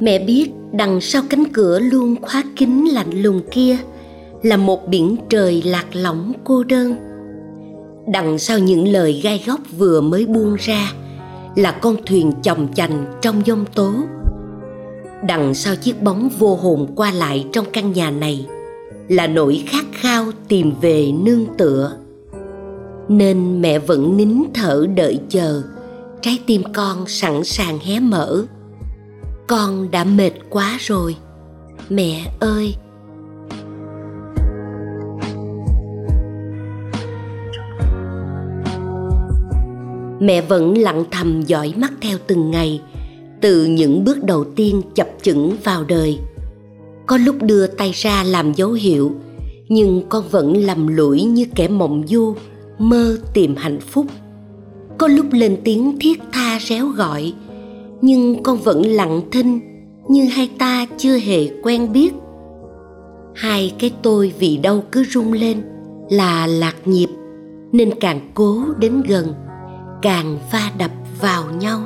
mẹ biết đằng sau cánh cửa luôn khóa kín lạnh lùng kia là một biển trời lạc lõng cô đơn. Đằng sau những lời gai góc vừa mới buông ra là con thuyền chồng chành trong giông tố. Đằng sau chiếc bóng vô hồn qua lại trong căn nhà này là nỗi khát khao tìm về nương tựa. Nên mẹ vẫn nín thở đợi chờ, trái tim con sẵn sàng hé mở con đã mệt quá rồi. Mẹ ơi. Mẹ vẫn lặng thầm dõi mắt theo từng ngày, từ những bước đầu tiên chập chững vào đời. Có lúc đưa tay ra làm dấu hiệu, nhưng con vẫn lầm lũi như kẻ mộng du, mơ tìm hạnh phúc. Có lúc lên tiếng thiết tha réo gọi nhưng con vẫn lặng thinh như hai ta chưa hề quen biết. Hai cái tôi vì đâu cứ rung lên là lạc nhịp nên càng cố đến gần, càng va đập vào nhau.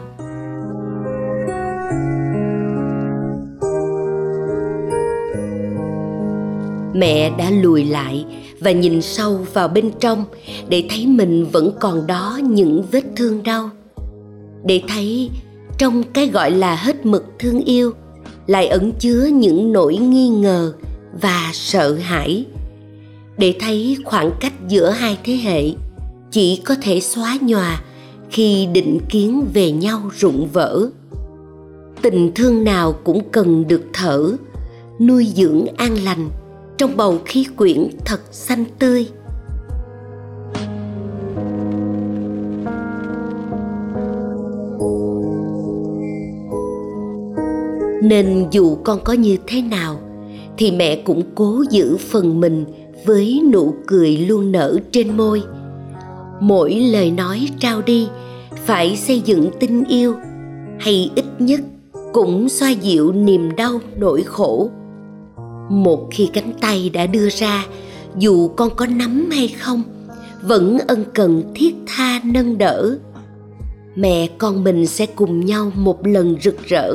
Mẹ đã lùi lại và nhìn sâu vào bên trong để thấy mình vẫn còn đó những vết thương đau. Để thấy trong cái gọi là hết mực thương yêu, lại ẩn chứa những nỗi nghi ngờ và sợ hãi. Để thấy khoảng cách giữa hai thế hệ, chỉ có thể xóa nhòa khi định kiến về nhau rụng vỡ. Tình thương nào cũng cần được thở, nuôi dưỡng an lành trong bầu khí quyển thật xanh tươi. Nên dù con có như thế nào, thì mẹ cũng cố giữ phần mình với nụ cười luôn nở trên môi. Mỗi lời nói trao đi, phải xây dựng tình yêu, hay ít nhất cũng xoa dịu niềm đau nỗi khổ. Một khi cánh tay đã đưa ra, dù con có nắm hay không, vẫn ân cần thiết tha nâng đỡ. Mẹ con mình sẽ cùng nhau một lần rực rỡ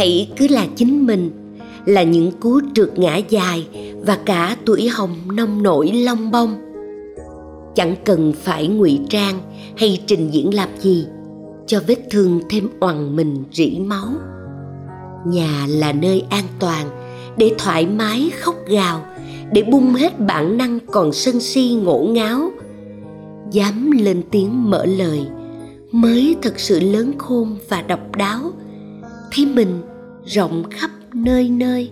hãy cứ là chính mình, là những cú trượt ngã dài và cả tuổi hồng nông nổi long bông. Chẳng cần phải ngụy trang hay trình diễn làm gì, cho vết thương thêm oằn mình rỉ máu. Nhà là nơi an toàn để thoải mái khóc gào, để bung hết bản năng còn sân si ngổ ngáo. Dám lên tiếng mở lời mới thật sự lớn khôn và độc đáo. Thấy mình rộng khắp nơi nơi.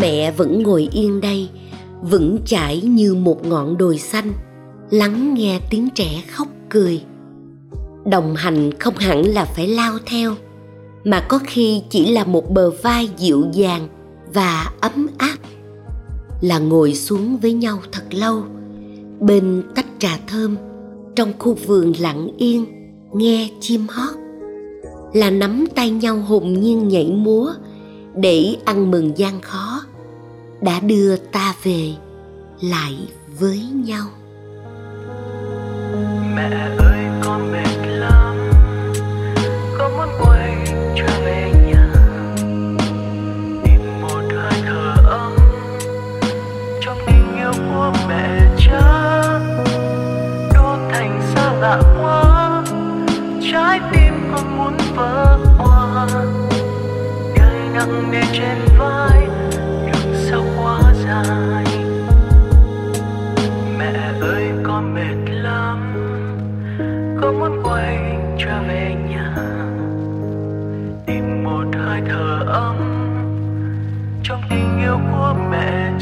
Mẹ vẫn ngồi yên đây, vững chãi như một ngọn đồi xanh, lắng nghe tiếng trẻ khóc cười. Đồng hành không hẳn là phải lao theo, mà có khi chỉ là một bờ vai dịu dàng và ấm áp. Là ngồi xuống với nhau thật lâu bên tách trà thơm, trong khu vườn lặng yên, nghe chim hót. Là nắm tay nhau hồn nhiên nhảy múa, để ăn mừng gian khó, đã đưa ta về lại với nhau. Mẹ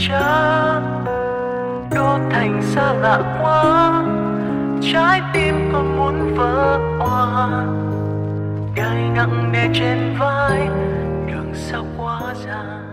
cha đô thành xa lạ quá, trái tim con muốn vỡ òa. Gai nặng nề trên vai, đường sao quá dài.